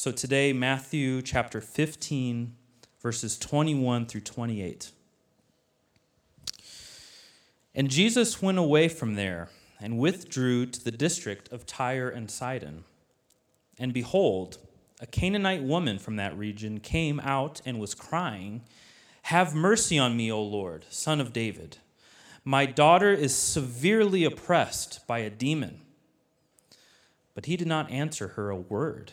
So today, Matthew chapter 15, verses 21 through 28. And Jesus went away from there and withdrew to the district of Tyre and Sidon. And behold, a Canaanite woman from that region came out and was crying, Have mercy on me, O Lord, son of David. My daughter is severely oppressed by a demon. But he did not answer her a word.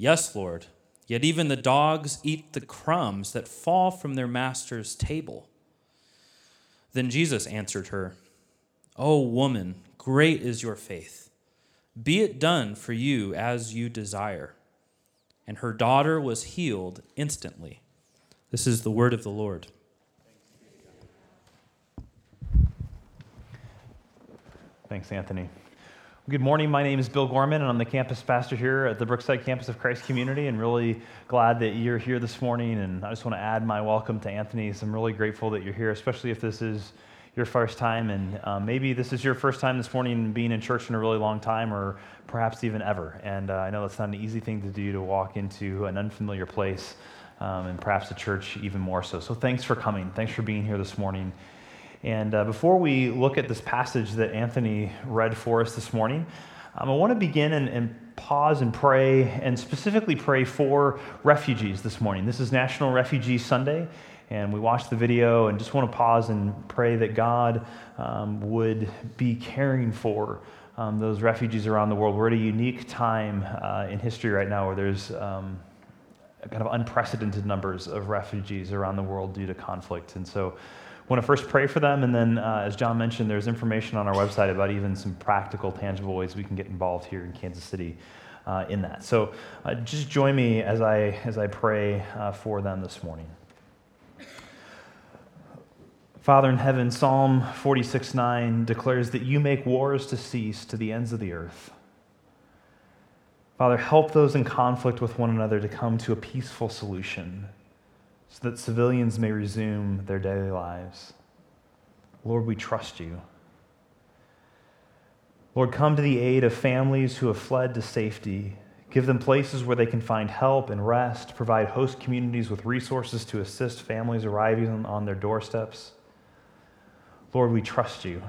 Yes, Lord, yet even the dogs eat the crumbs that fall from their master's table. Then Jesus answered her, O woman, great is your faith. Be it done for you as you desire. And her daughter was healed instantly. This is the word of the Lord. Thanks, Anthony. Good morning. My name is Bill Gorman, and I'm the campus pastor here at the Brookside Campus of Christ Community. And really glad that you're here this morning. And I just want to add my welcome to Anthony. So I'm really grateful that you're here, especially if this is your first time. And um, maybe this is your first time this morning being in church in a really long time, or perhaps even ever. And uh, I know that's not an easy thing to do to walk into an unfamiliar place, um, and perhaps a church even more so. So thanks for coming. Thanks for being here this morning. And uh, before we look at this passage that Anthony read for us this morning, um, I want to begin and, and, pause and pray, and specifically pray for refugees this morning. This is National Refugee Sunday, and we watched the video and just want to pause and pray that God um, would be caring for um, those refugees around the world. We're at a unique time uh, in history right now where there's um, kind of unprecedented numbers of refugees around the world due to conflict. And so want to first pray for them, and then, uh, as John mentioned, there's information on our website about even some practical, tangible ways we can get involved here in Kansas City uh, in that. So uh, just join me as I, as I pray uh, for them this morning. Father in heaven, Psalm 46 9 declares that you make wars to cease to the ends of the earth. Father, help those in conflict with one another to come to a peaceful solution so that civilians may resume their daily lives. Lord, we trust you. Lord, come to the aid of families who have fled to safety. Give them places where they can find help and rest. Provide host communities with resources to assist families arriving on their doorsteps. Lord, we trust you.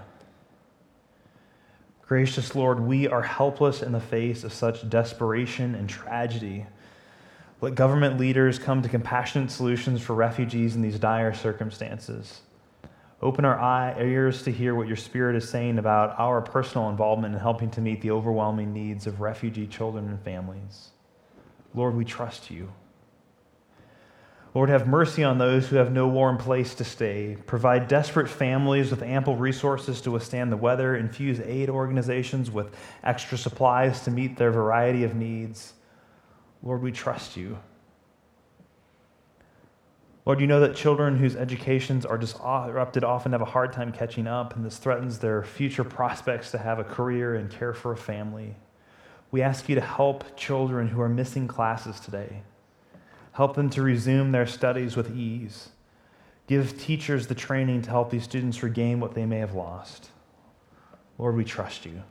Gracious Lord, we are helpless in the face of such desperation and tragedy. Let government leaders come to compassionate solutions for refugees in these dire circumstances. Open our ears to hear what your Spirit is saying about our personal involvement in helping to meet the overwhelming needs of refugee children and families. Lord, we trust you. Lord, have mercy on those who have no warm place to stay. Provide desperate families with ample resources to withstand the weather. Infuse aid organizations with extra supplies to meet their variety of needs. Lord, we trust you. Lord, you know that children whose educations are disrupted often have a hard time catching up, and this threatens their future prospects to have a career and care for a family. We ask you to help children who are missing classes today. Help them to resume their studies with ease. Give teachers the training to help these students regain what they may have lost. Lord, we trust you.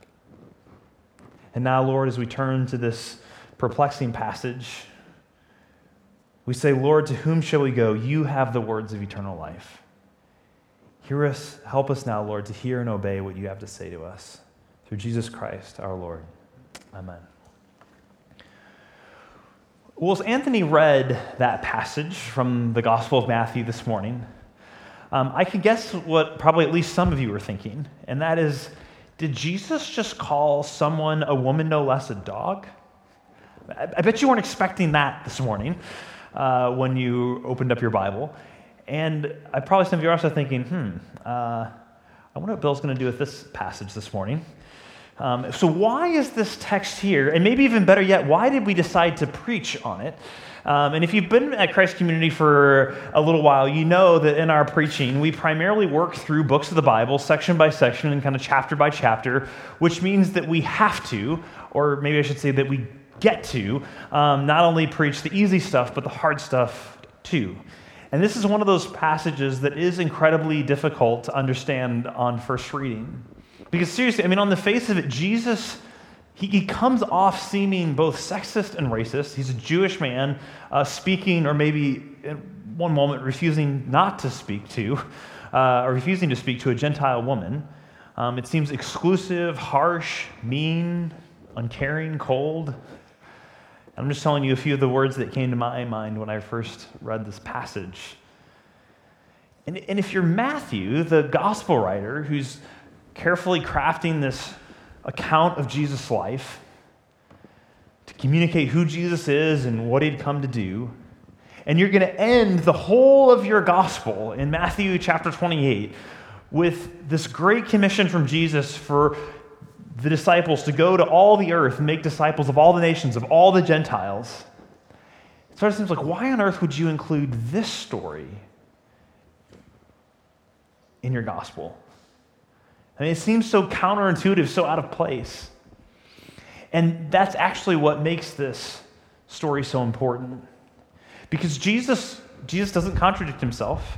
And now, Lord, as we turn to this perplexing passage, we say, Lord, to whom shall we go? You have the words of eternal life. Hear us, help us now, Lord, to hear and obey what you have to say to us. Through Jesus Christ our Lord. Amen. Well, as Anthony read that passage from the Gospel of Matthew this morning, um, I can guess what probably at least some of you were thinking, and that is did Jesus just call someone a woman no less a dog? I, bet you weren't expecting that this morning uh, when you opened up your Bible. And I probably some of you are also thinking, hmm, uh, I wonder what Bill's going to do with this passage this morning. Um, so, why is this text here? And maybe even better yet, why did we decide to preach on it? Um, and if you've been at Christ Community for a little while, you know that in our preaching, we primarily work through books of the Bible, section by section and kind of chapter by chapter, which means that we have to, or maybe I should say that we get to, um, not only preach the easy stuff, but the hard stuff too. And this is one of those passages that is incredibly difficult to understand on first reading. Because seriously, I mean, on the face of it, Jesus he, he comes off seeming both sexist and racist. He's a Jewish man uh, speaking, or maybe in one moment refusing not to speak to, uh, or refusing to speak to a Gentile woman. Um, it seems exclusive, harsh, mean, uncaring, cold. I'm just telling you a few of the words that came to my mind when I first read this passage. And, and if you're Matthew, the gospel writer, who's carefully crafting this account of Jesus' life to communicate who Jesus is and what he'd come to do. And you're going to end the whole of your gospel in Matthew chapter 28 with this great commission from Jesus for the disciples to go to all the earth make disciples of all the nations, of all the Gentiles. It sort of seems like, why on earth would you include this story in your gospel? I mean, it seems so counterintuitive, so out of place. And that's actually what makes this story so important. Because Jesus, Jesus doesn't contradict himself.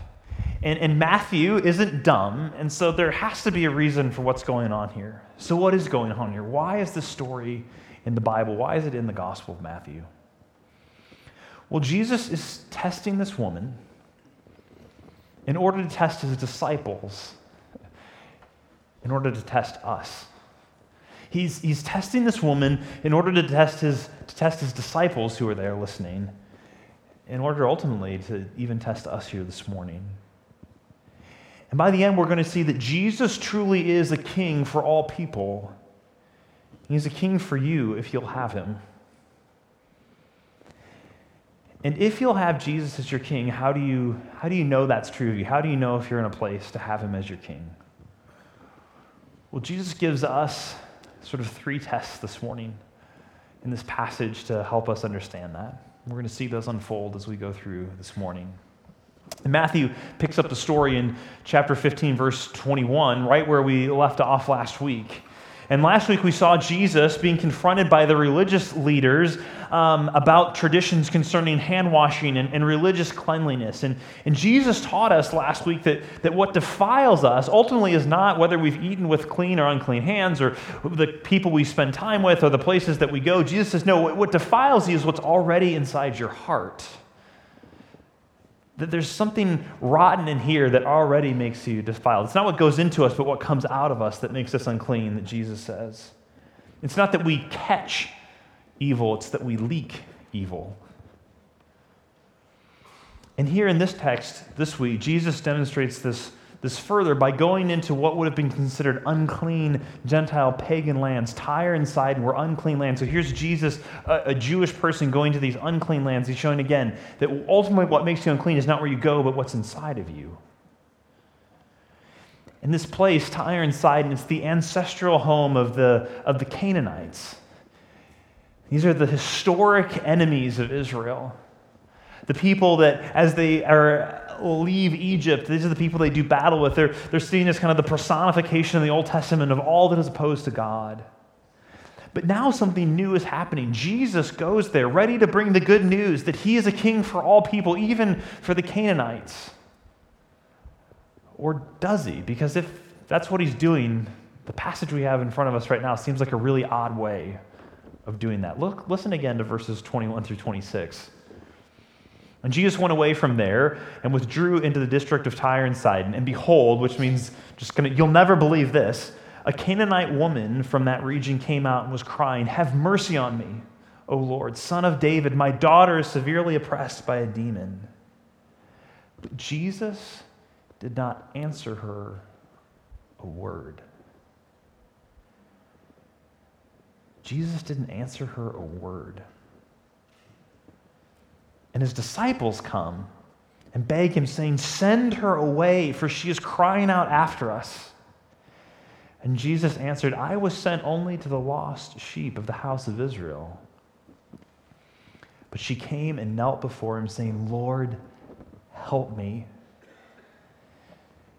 And, and Matthew isn't dumb. And so there has to be a reason for what's going on here. So, what is going on here? Why is this story in the Bible? Why is it in the Gospel of Matthew? Well, Jesus is testing this woman in order to test his disciples in order to test us. He's, he's testing this woman in order to test, his, to test his disciples who are there listening, in order ultimately to even test us here this morning. And by the end, we're going to see that Jesus truly is a king for all people. He's a king for you if you'll have him. And if you'll have Jesus as your king, how do you, how do you know that's true of you? How do you know if you're in a place to have him as your king? Well, Jesus gives us sort of three tests this morning in this passage to help us understand that. We're going to see those unfold as we go through this morning. Matthew picks up the story in chapter 15, verse 21, right where we left off last week. And last week we saw Jesus being confronted by the religious leaders um, about traditions concerning hand washing and, and religious cleanliness. And, and Jesus taught us last week that, that what defiles us ultimately is not whether we've eaten with clean or unclean hands or the people we spend time with or the places that we go. Jesus says, no, what defiles you is what's already inside your heart that there's something rotten in here that already makes you defiled. It's not what goes into us, but what comes out of us that makes us unclean, that Jesus says. It's not that we catch evil, it's that we leak evil. And here in this text this week, Jesus demonstrates this this further by going into what would have been considered unclean Gentile pagan lands. Tyre and Sidon were unclean lands. So here's Jesus, a, a, Jewish person, going to these unclean lands. He's showing again that ultimately what makes you unclean is not where you go, but what's inside of you. In this place, Tyre and Sidon, it's the ancestral home of the, of the Canaanites. These are the historic enemies of Israel. The people that, as they are leave Egypt. These are the people they do battle with. They're, they're seen as kind of the personification in the Old Testament of all that is opposed to God. But now something new is happening. Jesus goes there, ready to bring the good news that he is a king for all people, even for the Canaanites. Or does he? Because if that's what he's doing, the passage we have in front of us right now seems like a really odd way of doing that. Look, listen again to verses 21 through 26. And Jesus went away from there and withdrew into the district of Tyre and Sidon. And behold, which means just gonna, you'll never believe this, a Canaanite woman from that region came out and was crying, Have mercy on me, O Lord, son of David. My daughter is severely oppressed by a demon. But Jesus did not answer her a word. Jesus didn't answer her a word. And his disciples come and beg him, saying, Send her away, for she is crying out after us. And Jesus answered, I was sent only to the lost sheep of the house of Israel. But she came and knelt before him, saying, Lord, help me.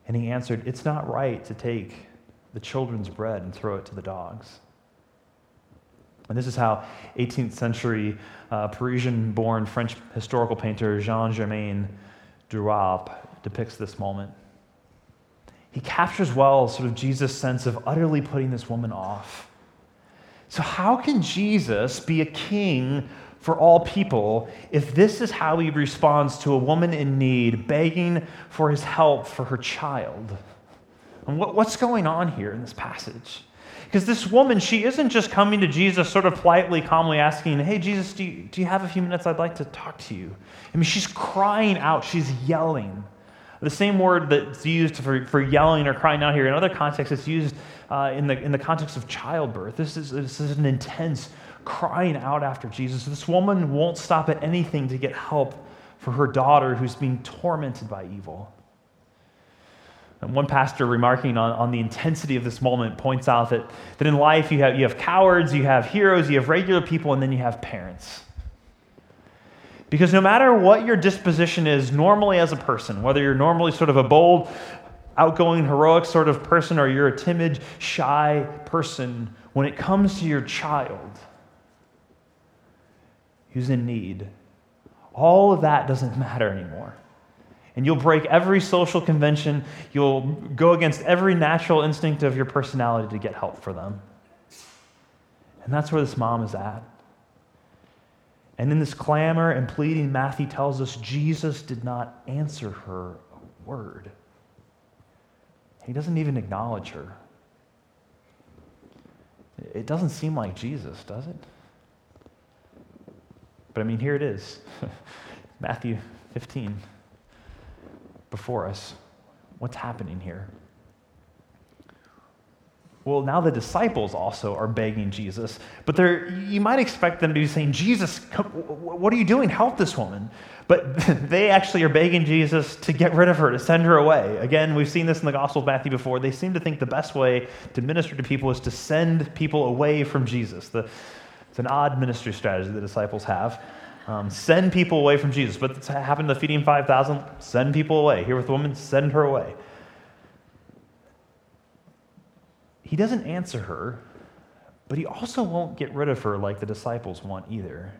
And he answered, It's not right to take the children's bread and throw it to the dogs. And this is how 18th century uh, Parisian born French historical painter Jean Germain Drouais depicts this moment. He captures well sort of Jesus' sense of utterly putting this woman off. So, how can Jesus be a king for all people if this is how he responds to a woman in need, begging for his help for her child? And what, what's going on here in this passage? Because this woman, she isn't just coming to Jesus sort of politely, calmly asking, Hey, Jesus, do you, do you have a few minutes? I'd like to talk to you. I mean, she's crying out, she's yelling. The same word that's used for, for yelling or crying out here, in other contexts, it's used uh, in, the, in the context of childbirth. This is, this is an intense crying out after Jesus. This woman won't stop at anything to get help for her daughter who's being tormented by evil. And one pastor remarking on, on the intensity of this moment points out that, that in life you have, you have cowards, you have heroes, you have regular people, and then you have parents. Because no matter what your disposition is normally as a person, whether you're normally sort of a bold, outgoing, heroic sort of person, or you're a timid, shy person, when it comes to your child who's in need, all of that doesn't matter anymore. And you'll break every social convention. You'll go against every natural instinct of your personality to get help for them. And that's where this mom is at. And in this clamor and pleading, Matthew tells us Jesus did not answer her a word. He doesn't even acknowledge her. It doesn't seem like Jesus, does it? But I mean, here it is Matthew 15 before us. What's happening here? Well, now the disciples also are begging Jesus, but you might expect them to be saying, Jesus, come, what are you doing? Help this woman. But they actually are begging Jesus to get rid of her, to send her away. Again, we've seen this in the Gospel of Matthew before. They seem to think the best way to minister to people is to send people away from Jesus. The, it's an odd ministry strategy the disciples have. Um, send people away from Jesus. But it's happened to feeding 5,000. Send people away. Here with the woman, send her away. He doesn't answer her, but he also won't get rid of her like the disciples want either.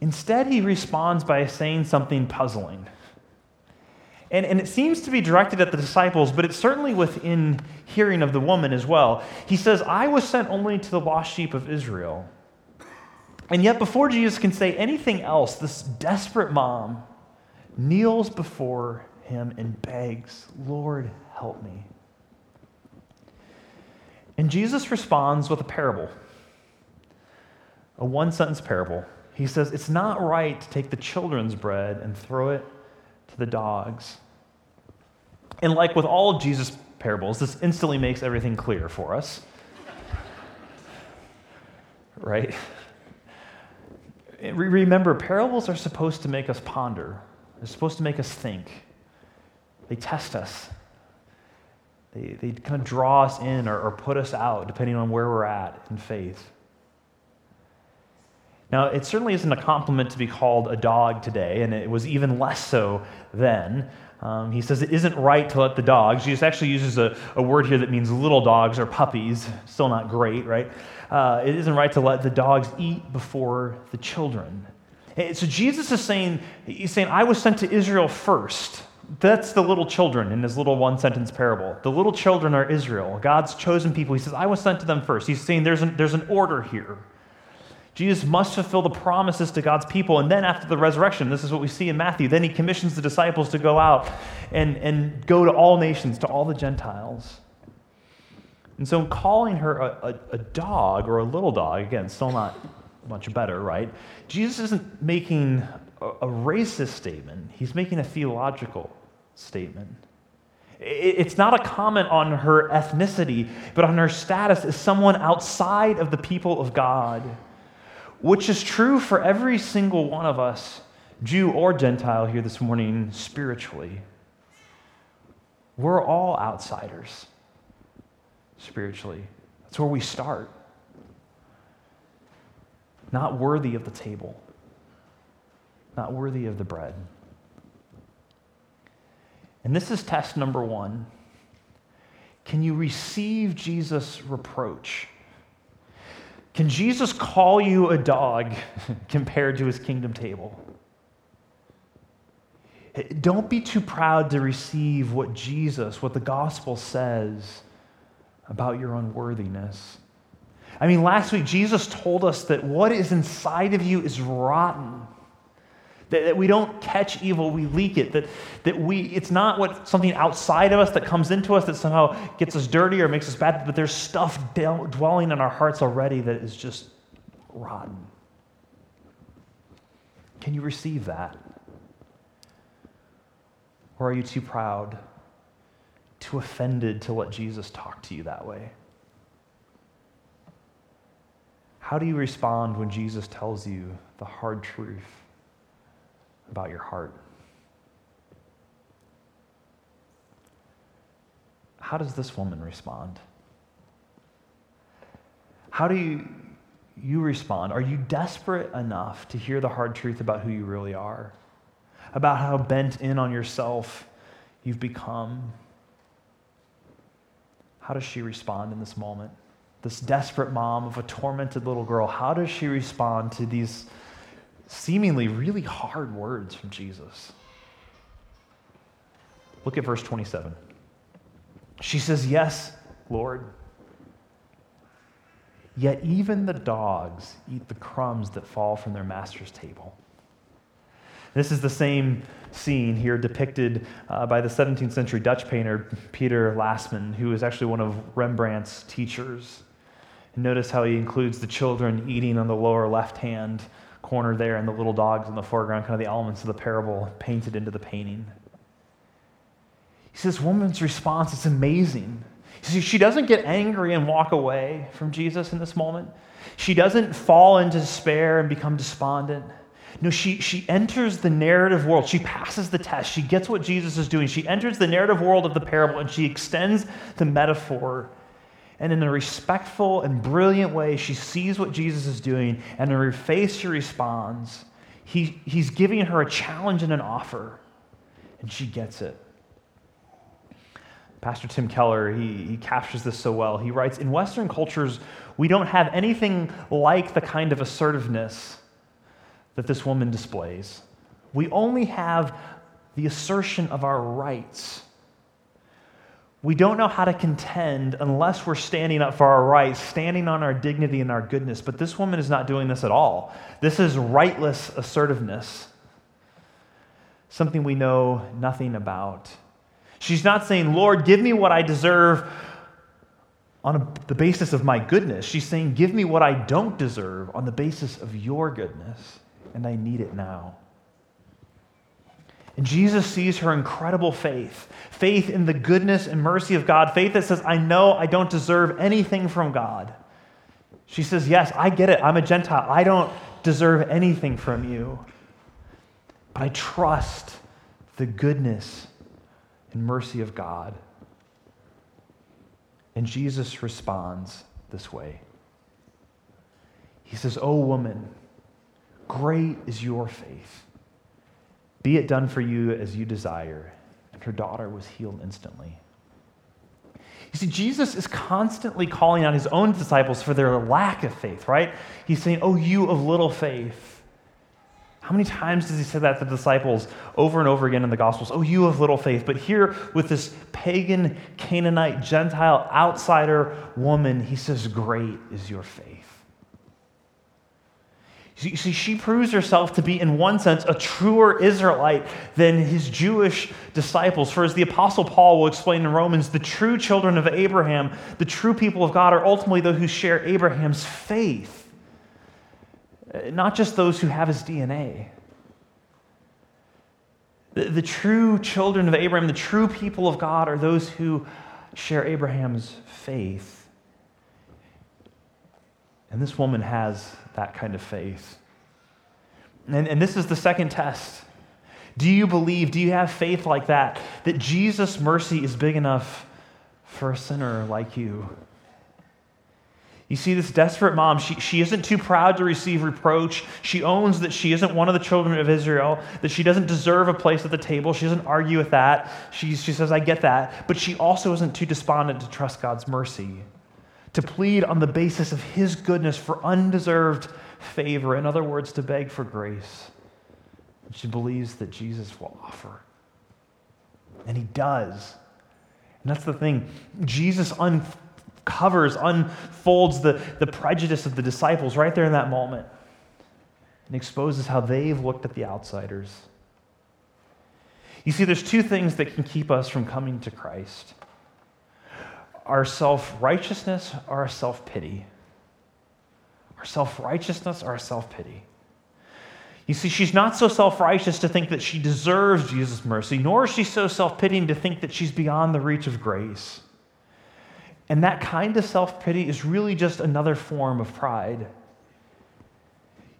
Instead, he responds by saying something puzzling. And, and it seems to be directed at the disciples, but it's certainly within hearing of the woman as well. He says, I was sent only to the lost sheep of Israel. And yet, before Jesus can say anything else, this desperate mom kneels before him and begs, Lord, help me. And Jesus responds with a parable, a one sentence parable. He says, It's not right to take the children's bread and throw it to the dogs. And like with all of Jesus' parables, this instantly makes everything clear for us. right? Remember, parables are supposed to make us ponder, they're supposed to make us think. They test us, they, they kind of draw us in or, or put us out, depending on where we're at in faith. Now, it certainly isn't a compliment to be called a dog today, and it was even less so then. Um, he says it isn't right to let the dogs, Jesus actually uses a, a word here that means little dogs or puppies, still not great, right? uh, it isn't right to let the dogs eat before the children. So Jesus is saying, he's saying, I was sent to Israel first. That's the little children in his little one sentence parable. The little children are Israel, God's chosen people. He says, I was sent to them first. He's saying there's an, there's an order here. Jesus must fulfill the promises to God's people. And then after the resurrection, this is what we see in Matthew, then he commissions the disciples to go out and, and go to all nations, to all the Gentiles. And so, calling her a, a, a, dog or a little dog, again, still not much better, right? Jesus isn't making a, a racist statement, he's making a theological statement. It, it's not a comment on her ethnicity, but on her status as someone outside of the people of God, which is true for every single one of us, Jew or Gentile, here this morning spiritually. We're all outsiders. spiritually. That's where we start. Not worthy of the table, not worthy of the bread. And this is test number one. Can you receive Jesus' reproach? Can Jesus call you a dog compared to his kingdom table? Don't be too proud to receive what Jesus, what the gospel says about your unworthiness. I mean, last week, Jesus told us that what is inside of you is rotten. That, that we don't catch evil, we leak it. That, that we, it's not what something outside of us that comes into us that somehow gets us dirty or makes us bad, but there's stuff dwelling in our hearts already that is just rotten. Can you receive that? Or are you too proud, too offended to let Jesus talk to you that way? How do you respond when Jesus tells you the hard truth? About your heart. How does this woman respond? How do you, you respond? Are you desperate enough to hear the hard truth about who you really are? About how bent in on yourself you've become? How does she respond in this moment? This desperate mom of a tormented little girl, how does she respond to these seemingly really hard words from Jesus. Look at verse 27. She says, Yes, Lord. Yet even the dogs eat the crumbs that fall from their master's table. This is the same scene here depicted uh, by the 17th century Dutch painter Peter Lastman, who was actually one of Rembrandt's teachers. And notice how he includes the children eating on the lower left hand corner there and the little dogs in the foreground, kind of the elements of the parable painted into the painting. He says, Woman's response is amazing. See, she doesn't get angry and walk away from Jesus in this moment. She doesn't fall into despair and become despondent. No, she, she enters the narrative world. She passes the test. She gets what Jesus is doing. She enters the narrative world of the parable and she extends the metaphor and in a respectful and brilliant way, she sees what Jesus is doing, and in her face, she responds. He, he's giving her a challenge and an offer, and she gets it. Pastor Tim Keller, he, he captures this so well. He writes In Western cultures, we don't have anything like the kind of assertiveness that this woman displays. We only have the assertion of our rights we don't know how to contend unless we're standing up for our rights, standing on our dignity and our goodness. But this woman is not doing this at all. This is rightless assertiveness, something we know nothing about. She's not saying, Lord, give me what I deserve on a, the basis of my goodness. She's saying, Give me what I don't deserve on the basis of your goodness, and I need it now. And Jesus sees her incredible faith faith in the goodness and mercy of God, faith that says, I know I don't deserve anything from God. She says, Yes, I get it. I'm a Gentile. I don't deserve anything from you. But I trust the goodness and mercy of God. And Jesus responds this way He says, Oh, woman, great is your faith. Be it done for you as you desire. And her daughter was healed instantly. You see, Jesus is constantly calling on his own disciples for their lack of faith, right? He's saying, Oh, you of little faith. How many times does he say that to the disciples over and over again in the Gospels? Oh, you of little faith. But here, with this pagan, Canaanite, Gentile, outsider woman, he says, Great is your faith. You see, she proves herself to be, in one sense, a truer Israelite than his Jewish disciples. For as the Apostle Paul will explain in Romans, the true children of Abraham, the true people of God, are ultimately those who share Abraham's faith, uh, not just those who have his DNA. The, the true children of Abraham, the true people of God, are those who share Abraham's faith. And this woman has that kind of faith. And, and this is the second test. Do you believe, do you have faith like that, that Jesus' mercy is big enough for a sinner like you? You see, this desperate mom, she, she isn't too proud to receive reproach. She owns that she isn't one of the children of Israel, that she doesn't deserve a place at the table. She doesn't argue with that. She, she says, I get that. But she also isn't too despondent to trust God's mercy, to plead on the basis of his goodness for undeserved favor. In other words, to beg for grace. She believes that Jesus will offer. And he does. And that's the thing. Jesus uncovers, unfolds the, the prejudice of the disciples right there in that moment and exposes how they've looked at the outsiders. You see, there's two things that can keep us from coming to Christ our self righteousness or our self pity. Our self righteousness or our self pity. You see, she's not so self righteous to think that she deserves Jesus' mercy, nor is she so self pitying to think that she's beyond the reach of grace. And that kind of self pity is really just another form of pride.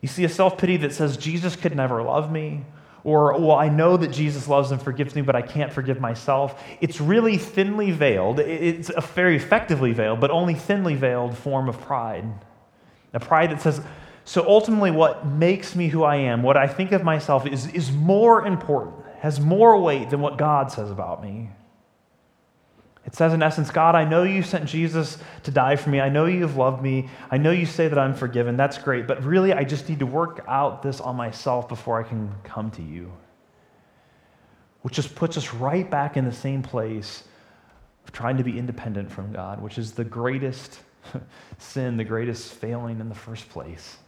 You see, a self pity that says, Jesus could never love me, or, well, I know that Jesus loves and forgives me, but I can't forgive myself. It's really thinly veiled. It's a very effectively veiled, but only thinly veiled form of pride. A pride that says, so ultimately, what makes me who I am, what I think of myself, is, is more important, has more weight than what God says about me. It says, in essence, God, I know you sent Jesus to die for me. I know you have loved me. I know you say that I'm forgiven. That's great. But really, I just need to work out this on myself before I can come to you. Which just puts us right back in the same place of trying to be independent from God, which is the greatest sin, the greatest failing in the first place.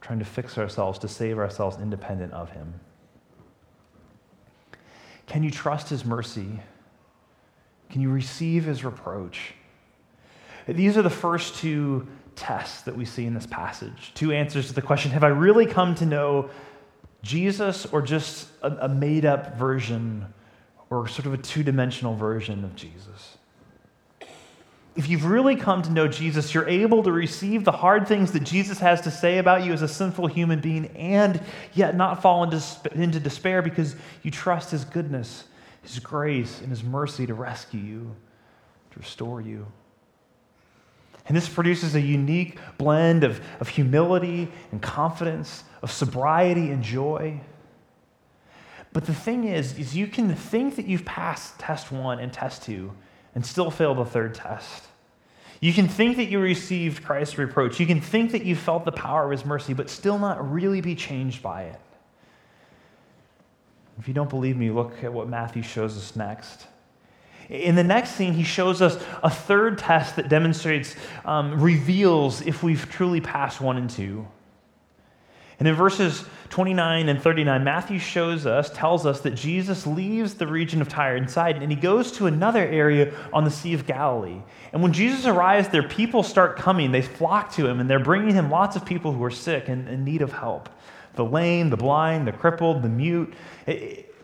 trying to fix ourselves, to save ourselves independent of Him. Can you trust His mercy? Can you receive his reproach? These are the first two tests that we see in this passage. Two answers to the question Have I really come to know Jesus or just a, a made up version or sort of a two dimensional version of Jesus? If you've really come to know Jesus, you're able to receive the hard things that Jesus has to say about you as a sinful human being and yet not fall into, into despair because you trust his goodness his grace and His mercy to rescue you, to restore you. And this produces a unique blend of, of humility and confidence, of sobriety and joy. But the thing is, is you can think that you've passed test one and test two and still fail the third test. You can think that you received Christ's reproach. You can think that you felt the power of his mercy, but still not really be changed by it. If you don't believe me, look at what Matthew shows us next. In the next scene, he shows us a third test that demonstrates, um, reveals if we've truly passed one and two. And in verses 29 and 39, Matthew shows us, tells us that Jesus leaves the region of Tyre and Sidon and he goes to another area on the Sea of Galilee. And when Jesus arrives there, people start coming. They flock to him and they're bringing him lots of people who are sick and in need of help the lame, the blind, the crippled, the mute,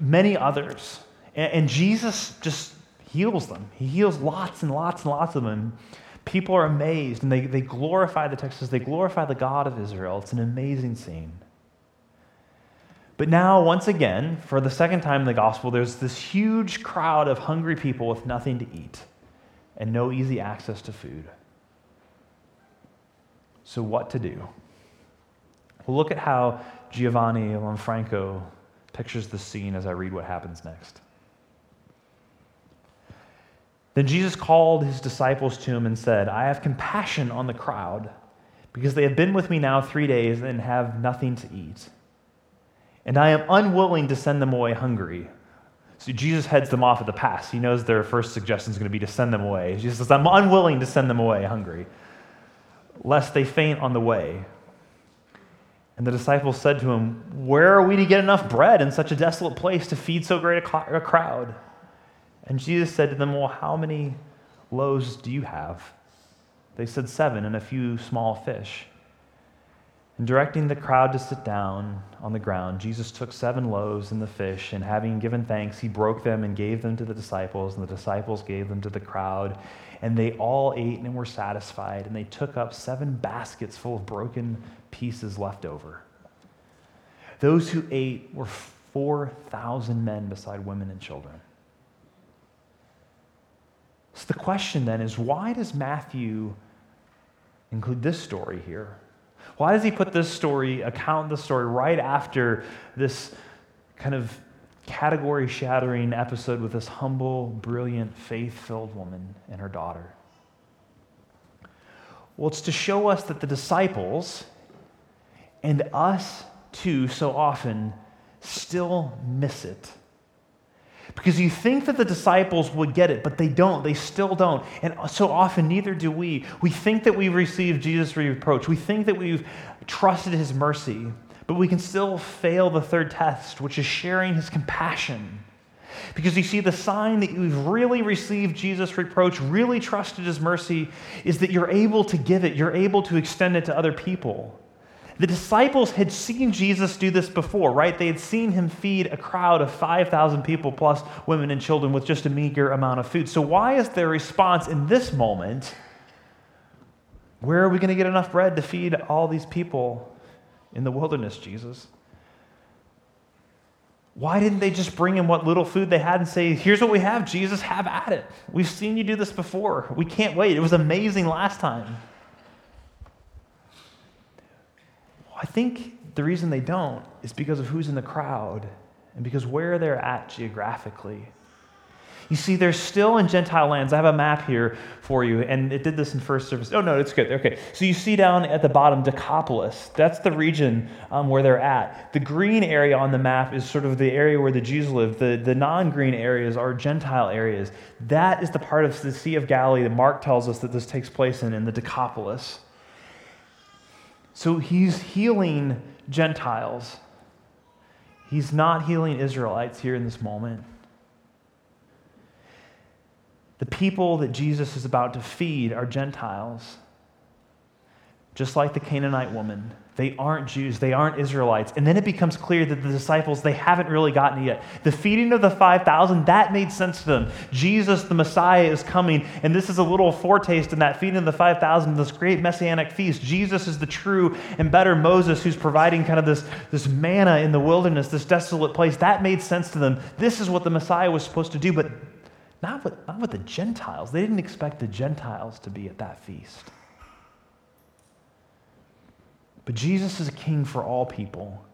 many others. And Jesus just heals them. He heals lots and lots and lots of them. People are amazed and they, they glorify the text says they glorify the God of Israel. It's an amazing scene. But now, once again, for the second time in the gospel, there's this huge crowd of hungry people with nothing to eat and no easy access to food. So, what to do? Well, look at how Giovanni Lanfranco pictures the scene as I read what happens next. Then Jesus called his disciples to him and said, I have compassion on the crowd because they have been with me now three days and have nothing to eat. And I am unwilling to send them away hungry. So Jesus heads them off at the pass. He knows their first suggestion is going to be to send them away. Jesus says, I'm unwilling to send them away hungry, lest they faint on the way. And the disciples said to him, Where are we to get enough bread in such a desolate place to feed so great a crowd? And Jesus said to them, Well, how many loaves do you have? They said, Seven, and a few small fish. And directing the crowd to sit down on the ground, Jesus took seven loaves and the fish, and having given thanks, he broke them and gave them to the disciples, and the disciples gave them to the crowd. And they all ate and were satisfied, and they took up seven baskets full of broken pieces left over. Those who ate were 4,000 men beside women and children. So the question then is why does Matthew include this story here? Why does he put this story, account the story right after this kind of category shattering episode with this humble, brilliant, faith filled woman and her daughter? Well, it's to show us that the disciples and us too so often still miss it. Because you think that the disciples would get it, but they don't. They still don't. And so often, neither do we. We think that we've received Jesus' reproach. We think that we've trusted his mercy, but we can still fail the third test, which is sharing his compassion. Because you see, the sign that you've really received Jesus' reproach, really trusted his mercy, is that you're able to give it, you're able to extend it to other people. The disciples had seen Jesus do this before, right? They had seen him feed a crowd of 5,000 people plus women and children with just a meager amount of food. So, why is their response in this moment? Where are we going to get enough bread to feed all these people in the wilderness, Jesus? Why didn't they just bring him what little food they had and say, Here's what we have, Jesus, have at it? We've seen you do this before. We can't wait. It was amazing last time. I think the reason they don't is because of who's in the crowd and because where they're at geographically. You see, they're still in Gentile lands. I have a map here for you, and it did this in first service. Oh, no, it's good. Okay. So you see down at the bottom, Decapolis. That's the region um, where they're at. The green area on the map is sort of the area where the Jews live. The, the non green areas are Gentile areas. That is the part of the Sea of Galilee that Mark tells us that this takes place in, in the Decapolis. So he's healing Gentiles. He's not healing Israelites here in this moment. The people that Jesus is about to feed are Gentiles, just like the Canaanite woman. They aren't Jews, they aren't Israelites. And then it becomes clear that the disciples, they haven't really gotten it yet. The feeding of the 5,000, that made sense to them. Jesus, the Messiah, is coming, and this is a little foretaste in that feeding of the 5,000, this great messianic feast. Jesus is the true and better Moses who's providing kind of this, this manna in the wilderness, this desolate place. That made sense to them. This is what the Messiah was supposed to do, but not with, not with the Gentiles. They didn't expect the Gentiles to be at that feast. But Jesus is a king for all people.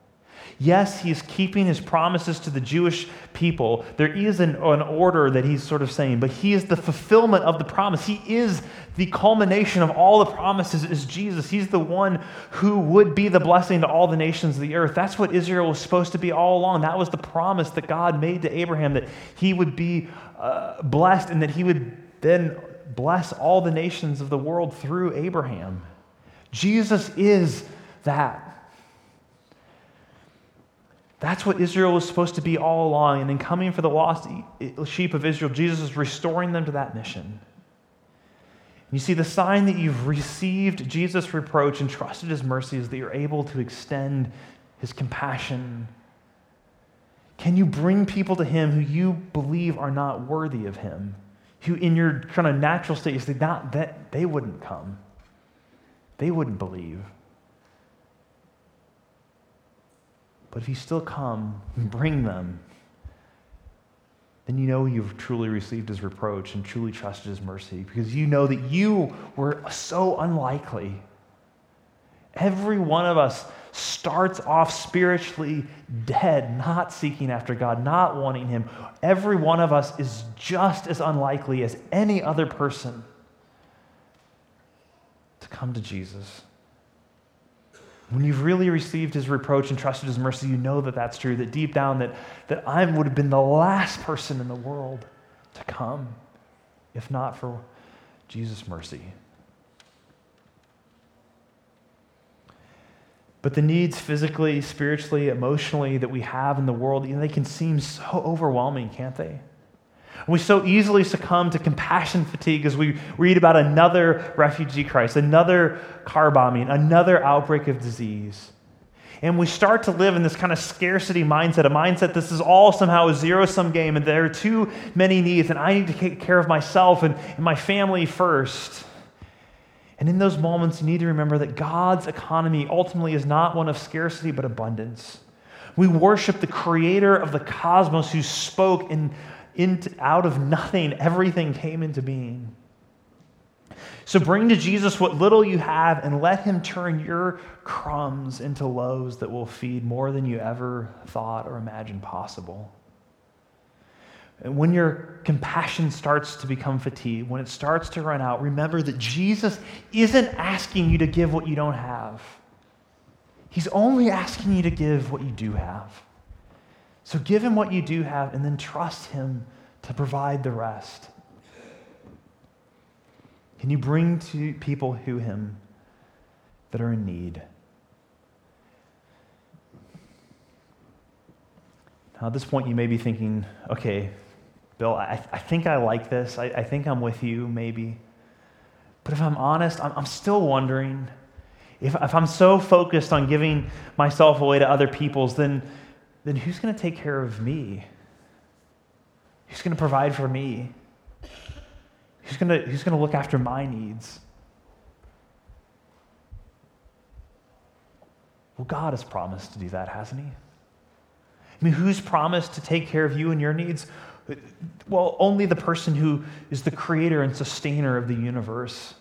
Yes, he is keeping his promises to the Jewish people. There is an, an, order that he's sort of saying, but he is the fulfillment of the promise. He is the culmination of all the promises, is Jesus. He's the one who would be the blessing to all the nations of the earth. That's what Israel was supposed to be all along. That was the promise that God made to Abraham that he would be uh, blessed and that he would then bless all the nations of the world through Abraham. Jesus is that. That's what Israel was supposed to be all along. And in coming for the lost sheep of Israel, Jesus is restoring them to that mission. You see, the sign that you've received Jesus' reproach and trusted his mercy is that you're able to extend his compassion. Can you bring people to him who you believe are not worthy of him? Who, in your kind of natural state, you say, not that they wouldn't come, they wouldn't believe. But if you still come and bring them, then you know you've truly received his reproach and truly trusted his mercy because you know that you were so unlikely. Every one of us starts off spiritually dead, not seeking after God, not wanting him. Every one of us is just as unlikely as any other person to come to Jesus. When you've really received his reproach and trusted his mercy, you know that that's true, that deep down that, that I would have been the last person in the world to come if not for Jesus' mercy. But the needs physically, spiritually, emotionally that we have in the world, you know, they can seem so overwhelming, can't they? We so easily succumb to compassion fatigue as we read about another refugee crisis, another car bombing, another outbreak of disease. And we start to live in this kind of scarcity mindset, a mindset this is all somehow a zero sum game, and there are too many needs, and I need to take care of myself and, and my family first. And in those moments, you need to remember that God's economy ultimately is not one of scarcity, but abundance. We worship the creator of the cosmos who spoke in into, out of nothing, everything came into being. So bring to Jesus what little you have and let him turn your crumbs into loaves that will feed more than you ever thought or imagined possible. And when your compassion starts to become fatigued, when it starts to run out, remember that Jesus isn't asking you to give what you don't have. He's only asking you to give what you do have. So give him what you do have and then trust him to provide the rest. Can you bring to people who him that are in need? Now, at this point, you may be thinking, okay, Bill, I, I think I like this. I, I, think I'm with you, maybe. But if I'm honest, I'm, I'm still wondering if, if I'm so focused on giving myself away to other people's, then, then who's going to take care of me? Who's going to provide for me? Who's going to, who's going to look after my needs? Well, God has promised to do that, hasn't He? I mean, who's promised to take care of you and your needs? Well, only the person who is the creator and sustainer of the universe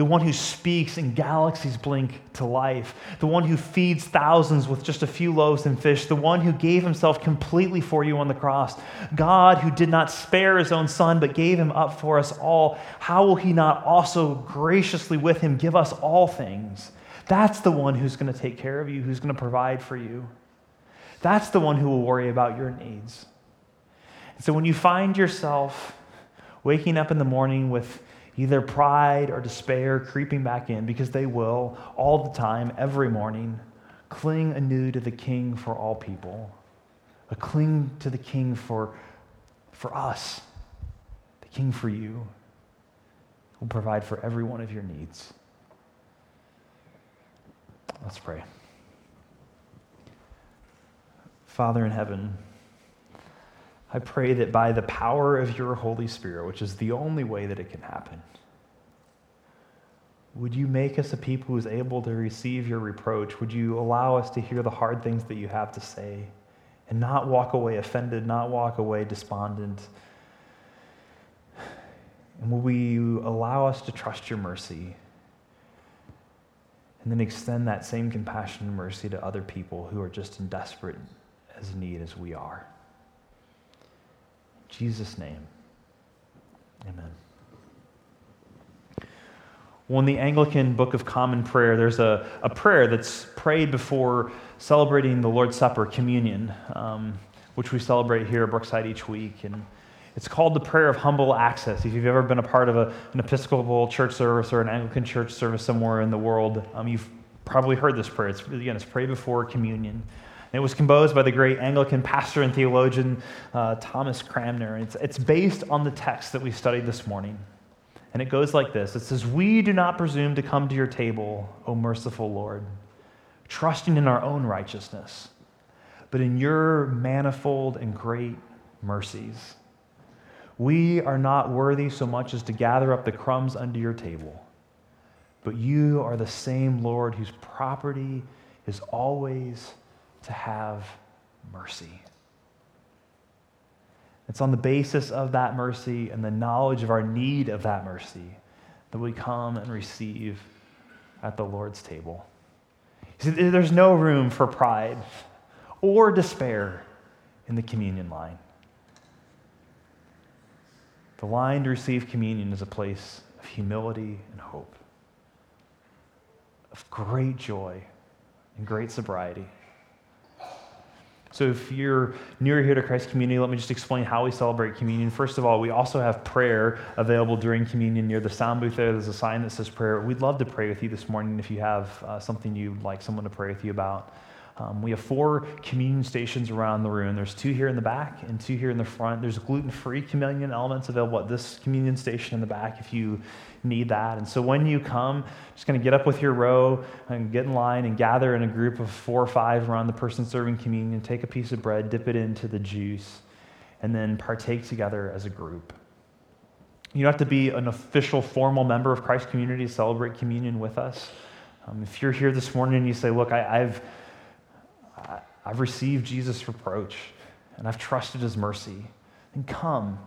the one who speaks and galaxies blink to life, the one who feeds thousands with just a few loaves and fish, the one who gave himself completely for you on the cross, God who did not spare his own son but gave him up for us all, how will he not also graciously with him give us all things? That's the one who's going to take care of you, who's going to provide for you. That's the one who will worry about your needs. so when you find yourself waking up in the morning with either pride or despair creeping back in, because they will all the time, every morning. Cling anew to the King for all people. A cling to the King for, for us, the King for you, will provide for every one of your needs. Let's pray. Father in heaven, I pray that by the power of your Holy Spirit, which is the only way that it can happen, would you make us a people who is able to receive your reproach? Would you allow us to hear the hard things that you have to say and not walk away offended, not walk away despondent? And will you allow us to trust your mercy and then extend that same compassion and mercy to other people who are just in desperate as need as we are? Jesus' name, amen. Well, in the Anglican Book of Common Prayer, there's a, a prayer that's prayed before celebrating the Lord's Supper, communion, um, which we celebrate here at Brookside each week. And it's called the Prayer of Humble Access. If you've ever been a part of a, an Episcopal church service or an Anglican church service somewhere in the world, um, you've probably heard this prayer. It's, again, it's prayed before communion. And it was composed by the great Anglican pastor and theologian uh, Thomas Cranmer. It's, it's based on the text that we studied this morning. And it goes like this It says, We do not presume to come to your table, O merciful Lord, trusting in our own righteousness, but in your manifold and great mercies. We are not worthy so much as to gather up the crumbs under your table, but you are the same Lord whose property is always to have mercy. It's on the basis of that mercy and the knowledge of our need of that mercy that we come and receive at the Lord's table. See, there's no room for pride or despair in the communion line. The line to receive communion is a place of humility and hope, of great joy and great sobriety. So, if you're newer here to Christ Community, let me just explain how we celebrate communion. First of all, we also have prayer available during communion near the sound booth there. There's a sign that says prayer. We'd love to pray with you this morning if you have uh, something you'd like someone to pray with you about. Um, we have four communion stations around the room. There's two here in the back and two here in the front. There's gluten free communion elements available at this communion station in the back if you need that. And so when you come, just going to get up with your row and get in line and gather in a group of four or five around the person serving communion, take a piece of bread, dip it into the juice, and then partake together as a group. You don't have to be an official, formal member of Christ community to celebrate communion with us. Um, if you're here this morning and you say, Look, I, I've, I've received Jesus' reproach and I've trusted his mercy, And come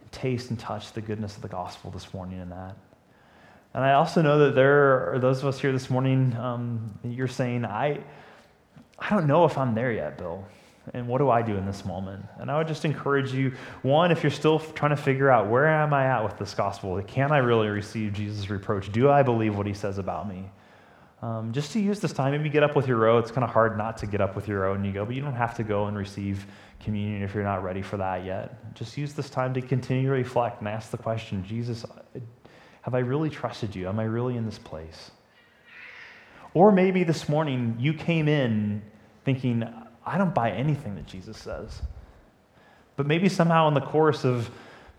and taste and touch the goodness of the gospel this morning in that. And I also know that there are those of us here this morning, um, you're saying, I, I don't know if I'm there yet, Bill. And what do I do in this moment? And I would just encourage you one, if you're still trying to figure out where am I at with this gospel? Can I really receive Jesus' reproach? Do I believe what he says about me? Um, just to use this time, maybe get up with your row. It's kind of hard not to get up with your row and you go, but you don't have to go and receive communion if you're not ready for that yet. Just use this time to continue to reflect and ask the question Jesus, have I really trusted you? Am I really in this place? Or maybe this morning you came in thinking, I don't buy anything that Jesus says. But maybe somehow in the course of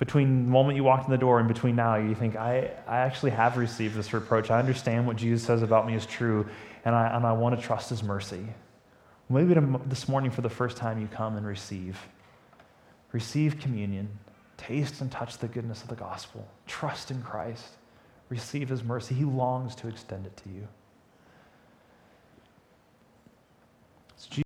between the moment you walked in the door and between now, you think, I, I actually have received this reproach. I understand what Jesus says about me is true, and I, and I want to trust his mercy. Maybe this morning, for the first time, you come and receive. Receive communion. Taste and touch the goodness of the gospel. Trust in Christ. Receive his mercy. He longs to extend it to you.